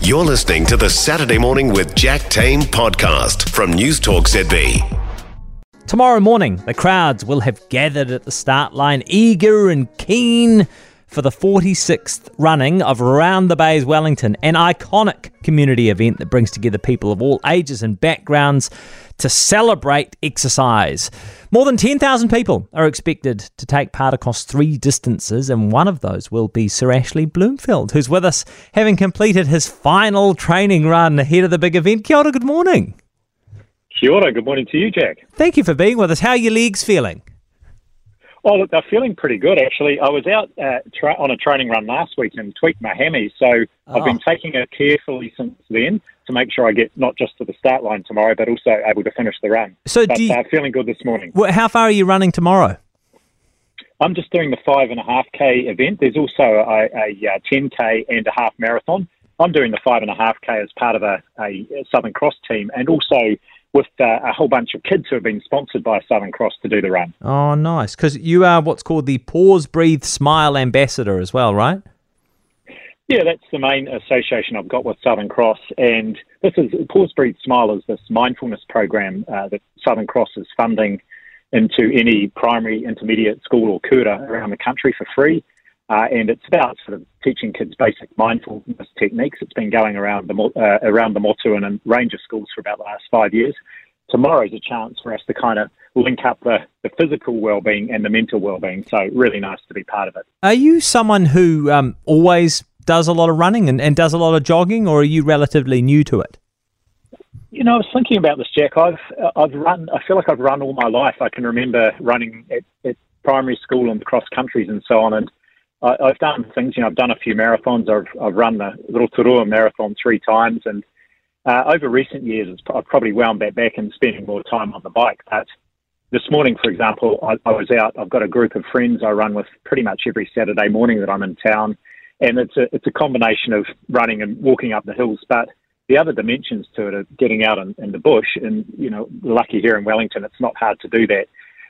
You're listening to the Saturday Morning with Jack Tame podcast from Newstalk ZB. Tomorrow morning, the crowds will have gathered at the start line, eager and keen for the 46th running of Round the Bays Wellington, an iconic community event that brings together people of all ages and backgrounds to celebrate exercise. More than 10,000 people are expected to take part across three distances, and one of those will be Sir Ashley Bloomfield, who's with us having completed his final training run ahead of the big event. Kia ora, good morning. Kia ora, good morning to you, Jack. Thank you for being with us. How are your legs feeling? Oh, look, they're feeling pretty good actually. I was out uh, tra- on a training run last week and tweaked my hammy, so Oh. I've been taking it carefully since then to make sure I get not just to the start line tomorrow, but also able to finish the run. So but you- uh, feeling good this morning. Wh- How far are you running tomorrow? I'm just doing the five and a half k event. There's also a, a, uh 10k and a half marathon. I'm doing the five and a half k as part of a, a Southern Cross team, and also with uh, a whole bunch of kids who have been sponsored by Southern Cross to do the run. Oh, nice. Because you are what's called the Pause, Breathe, Smile ambassador as well, right? Yeah, that's the main association I've got with Southern Cross, and this is Pause Breathe Smile is this mindfulness program uh, that Southern Cross is funding into any primary, intermediate school or kura around the country for free, uh, and it's about sort of teaching kids basic mindfulness techniques. It's been going around the uh, around the Motu and a range of schools for about the last five years. Tomorrow's a chance for us to kind of link up the, the physical well-being and the mental well-being. So really nice to be part of it. Are you someone who um, always does a lot of running and, and does a lot of jogging, or are you relatively new to it? You know, I was thinking about this, Jack. I've I've run. I feel like I've run all my life. I can remember running at, at primary school and cross countries and so on. And I, I've done things. You know, I've done a few marathons. I've I've run the Rotorua marathon three times. And uh, over recent years, I've probably wound that back and spending more time on the bike. But this morning, for example, I, I was out. I've got a group of friends I run with pretty much every Saturday morning that I'm in town, and it's a it's a combination of running and walking up the hills, but the other dimensions to it are getting out in, in the bush, and you know, lucky here in Wellington, it's not hard to do that.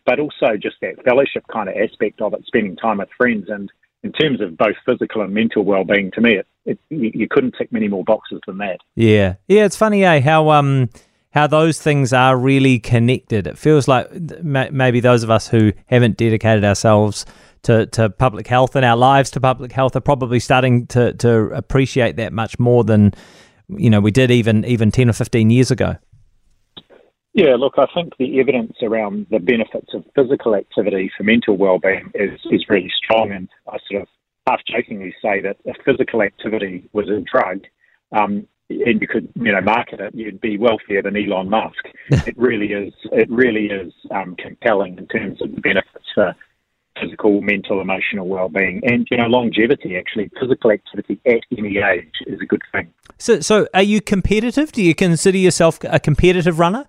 But also just that fellowship kind of aspect of it, spending time with friends, and in terms of both physical and mental well-being, to me, it, it you, couldn't tick many more boxes than that. Yeah, yeah. It's funny, eh? How um how those things are really connected. It feels like ma- maybe those of us who haven't dedicated ourselves to, to public health and our lives to public health are probably starting to, to appreciate that much more than you know we did even even ten or fifteen years ago. Yeah, look, I think the evidence around the benefits of physical activity for mental well-being is, is really strong, and I sort of half jokingly say that if physical activity was a drug, um, and you could, you know, market it, you'd be wealthier than Elon Musk. it really is. It really is um, compelling in terms of the benefits for physical, mental, emotional well-being, and you know, longevity. Actually, physical activity at any age is a good thing. So so are you competitive? Do you consider yourself a competitive runner?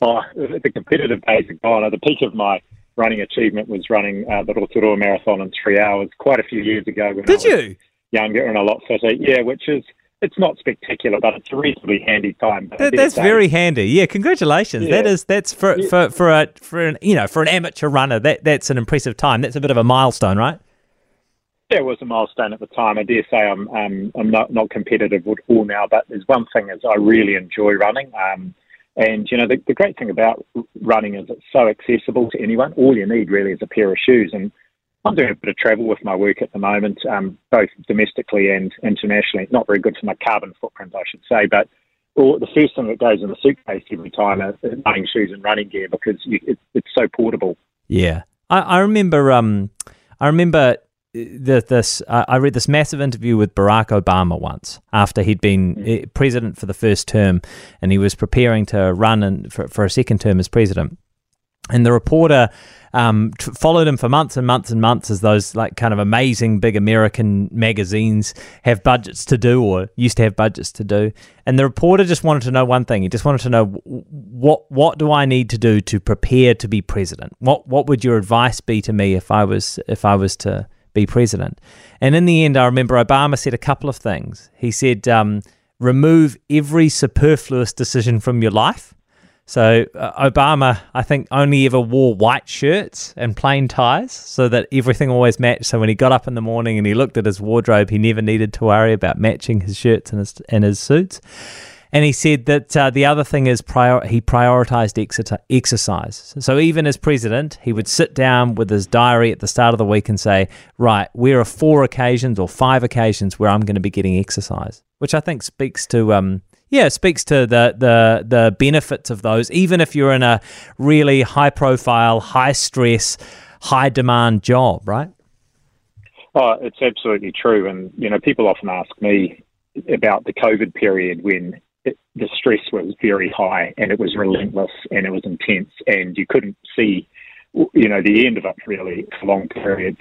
Oh, the competitive days are gone. At the peak of my running achievement was running uh, the Rotorua Marathon in three hours quite a few years ago when Did I was you? younger and a lot fitter. Yeah, which is it's not spectacular, but it's a reasonably handy time. That, that's very handy. Yeah, congratulations. That Yeah. is that's for for for a for an you know for an amateur runner. That that's an impressive time. That's a bit of a milestone, right? Yeah, it was a milestone at the time. I dare say I'm um, I'm not not competitive at all now, but there's one thing is I really enjoy running. Um, and you know the, the great thing about running is it's so accessible to anyone. All you need really is a pair of shoes. And I'm doing a bit of travel with my work at the moment, um, both domestically and internationally. Not very good for my carbon footprint, I should say, but all, the first thing that goes in the suitcase every time are running shoes and running gear because you, it, it's so portable. Yeah, I, I remember. Um, I remember the, this. I I read this massive interview with Barack Obama once after he'd been eh, president for the first term, and he was preparing to run and for, for a second term as president. And the reporter um, t- followed him for months and months and months as those like kind of amazing big American magazines have budgets to do or used to have budgets to do. And the reporter just wanted to know one thing. He just wanted to know what what do I need to do to prepare to be president? What what would your advice be to me if I was if I was to be president? And in the end, I remember Obama said a couple of things. He said, um, "Remove every superfluous decision from your life." So uh, Obama, I think, only ever wore white shirts and plain ties so that everything always matched. So when he got up in the morning and he looked at his wardrobe, he never needed to worry about matching his shirts and his, and his suits. And he said that uh, the other thing is prior- he prioritized exercise. So even as president, he would sit down with his diary at the start of the week and say, right, where are four occasions or five occasions where I'm going to be getting exercise? Which I think speaks to um, yeah, speaks to the, the the benefits of those, even if you're in a really high profile, high stress, high demand job, right? Oh, it's absolutely true. And, you know, people often ask me about the COVID period when it, the stress was very high and it was relentless and it was intense and you couldn't see, you know, the end of it really for long periods.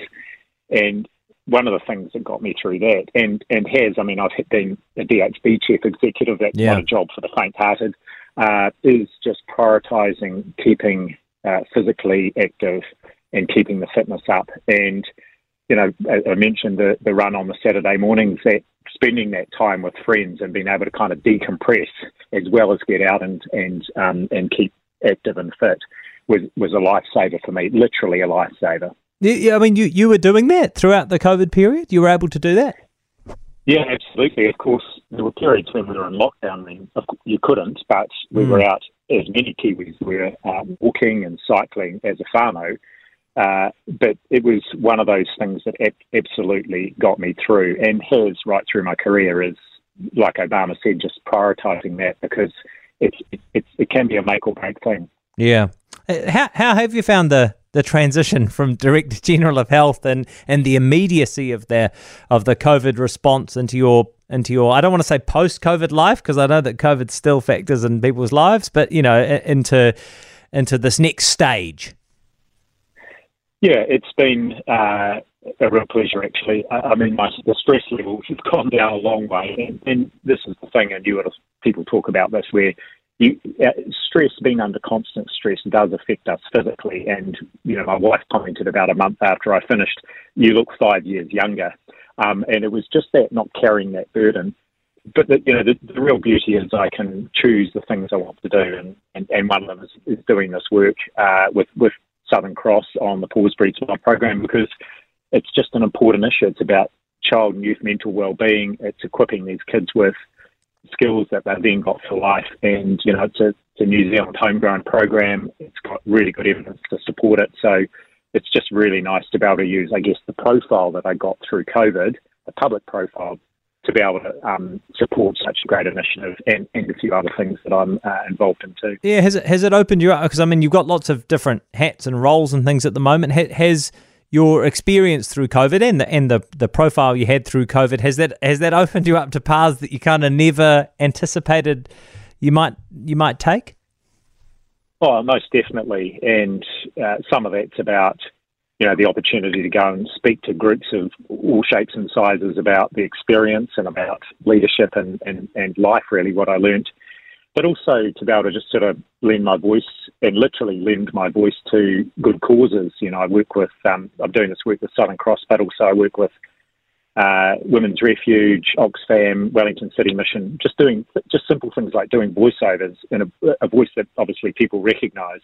And one of the things that got me through that, and and has, I mean, I've been a DHB chief executive. That's yeah. not a job for the faint-hearted. Uh, is just prioritising keeping uh, physically active and keeping the fitness up. And you know, I, I mentioned the the run on the Saturday mornings. That spending that time with friends and being able to kind of decompress as well as get out and and um, and keep active and fit was was a lifesaver for me. Literally a lifesaver. Yeah, I mean, you, you were doing that throughout the COVID period. You were able to do that. Yeah, absolutely. Of course, there were periods when we were in lockdown. Mean, you couldn't, but we mm. were out, as many Kiwis were, um, walking and cycling as a whānau. Uh, but it was one of those things that absolutely got me through and has right through my career is, like Obama said, just prioritising that because it's, it's, it can be a make or break thing. Yeah. Uh, how, how have you found the, the transition from Director General of Health and, and the immediacy of the of the COVID response into your into your I don't want to say post COVID life because I know that COVID still factors in people's lives, but you know into into this next stage. Yeah, it's been uh, a real pleasure actually. I, I mean, my, the stress levels have gone down a long way, and, and this is the thing, and you would people talk about this where you, uh, stress, being under constant stress, does affect us physically. And you know, my wife commented about a month after I finished, "You look five years younger," um, and it was just that not carrying that burden. But the, you know, the, the, real beauty is I can choose the things I want to do, and, and, and one of them is, is doing this work uh, with with Southern Cross on the Pause Breathe program because it's just an important issue. It's about child and youth mental well-being. It's equipping these kids with skills that they've then got for life. And, you know, it's a, it's a New Zealand homegrown program. It's got really good evidence to support it. So it's just really nice to be able to use, I guess, the profile that I got through COVID, the public profile, to be able to um, support such a great initiative and, and a few other things that I'm uh, involved in too. Yeah, has it, has it opened you up? Because, I mean, you've got lots of different hats and roles and things at the moment. Has your experience through COVID and the and the, the profile you had through COVID has that has that opened you up to paths that you kind of never anticipated you might you might take? Oh, most definitely, and uh, some of that's about you know the opportunity to go and speak to groups of all shapes and sizes about the experience and about leadership and and, and life. Really, what I learned but also to be able to just sort of lend my voice and literally lend my voice to good causes. You know, I work with, um, I'm doing this work with Southern Cross, but also I work with uh, Women's Refuge, Oxfam, Wellington City Mission, just doing just simple things like doing voiceovers in a, a voice that obviously people recognise.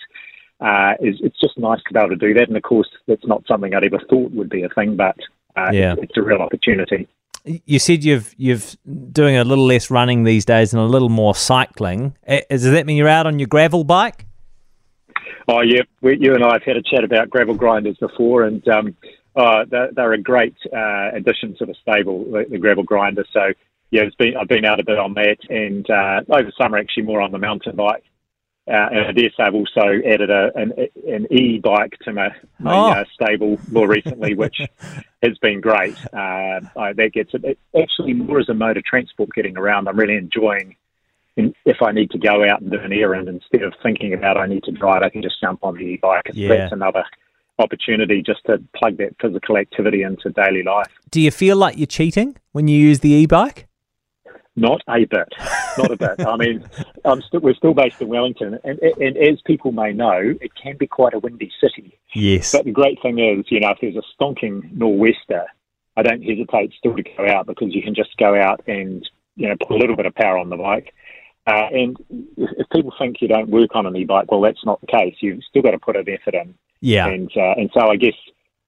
Uh, is it's just nice to be able to do that, and of course, that's not something I'd ever thought would be a thing, but uh, yeah. it's, it's a real opportunity you said you've you've doing a little less running these days and a little more cycling. Does that mean you're out on your gravel bike? Oh yeah, we, you and I have had a chat about gravel grinders before, and um, uh, they're, they're, a great uh, addition to the stable, the, the, gravel grinder. So yeah, it's been I've been out a bit on that, and uh, over summer actually more on the mountain bike. Uh, and I dare say I've also added a, an, an e-bike to my, my oh. uh, stable more recently, which has been great. Uh, I, that gets it, actually more as a mode of transport getting around. I'm really enjoying in, if I need to go out and do an errand instead of thinking about I need to drive, I can just jump on the e-bike. Yeah. That's another opportunity just to plug that physical activity into daily life. Do you feel like you're cheating when you use the e-bike? Not a bit, not a bit. I mean, st- we're still based in Wellington, and, and as people may know, it can be quite a windy city. Yes. But the great thing is, you know, if there's a stonking nor'wester, I don't hesitate still to go out because you can just go out and you know put a little bit of power on the bike. Uh, and if, if people think you don't work on an e-bike, well, that's not the case. You've still got to put an effort in. Yeah. And uh, and so I guess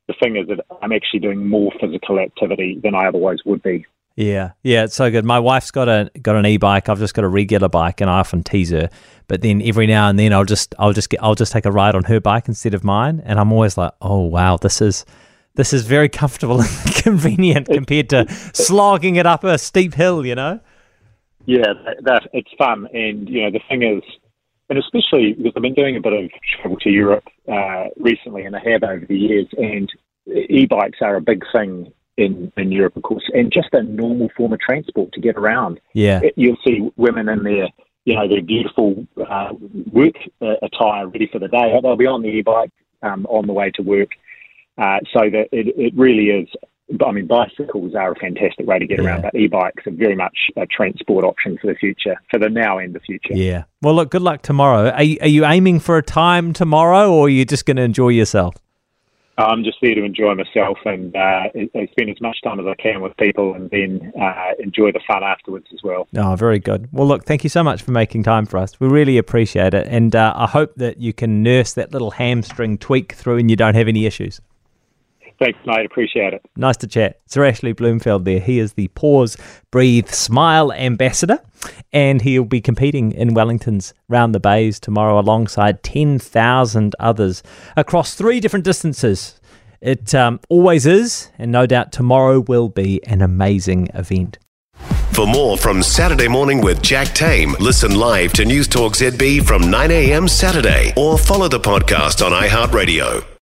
the thing is that I'm actually doing more physical activity than I otherwise would be. Yeah, yeah, it's so good. My wife's got a got an e-bike. I've just got a regular bike, and I often tease her. But then every now and then, I'll just I'll just get I'll just take a ride on her bike instead of mine, and I'm always like, oh wow, this is this is very comfortable and convenient compared to slogging it up a steep hill, you know. Yeah, that, that it's fun, and you know the thing is, and especially because I've been doing a bit of travel to Europe uh, recently, and I have over the years, and e-bikes are a big thing in, in Europe, of course, and just a normal form of transport to get around. Yeah, you'll see women in their, you know, their beautiful uh, work uh, attire, ready for the day. They'll be on the e-bike um, on the way to work, uh, so that it, it really is. I mean, bicycles are a fantastic way to get yeah. around, but e-bikes are very much a transport option for the future, for the now and the future. Yeah. Well, look, good luck tomorrow. Are are you aiming for a time tomorrow, or are you just going to enjoy yourself? I'm just there to enjoy myself and uh, spend as much time as I can with people and then uh, enjoy the fun afterwards as well. Oh, very good. Well, look, thank you so much for making time for us. We really appreciate it. And uh, I hope that you can nurse that little hamstring tweak through and you don't have any issues. Thanks, mate. Appreciate it. Nice to chat. Sir Ashley Bloomfield there. He is the Pause, Breathe, Smile ambassador, and he'll be competing in Wellington's Round the Bays tomorrow alongside 10,000 others across three different distances. It um, always is, and no doubt tomorrow will be an amazing event. For more from Saturday Morning with Jack Tame, listen live to Newstalk ZB from 9 a.m. Saturday or follow the podcast on iHeartRadio.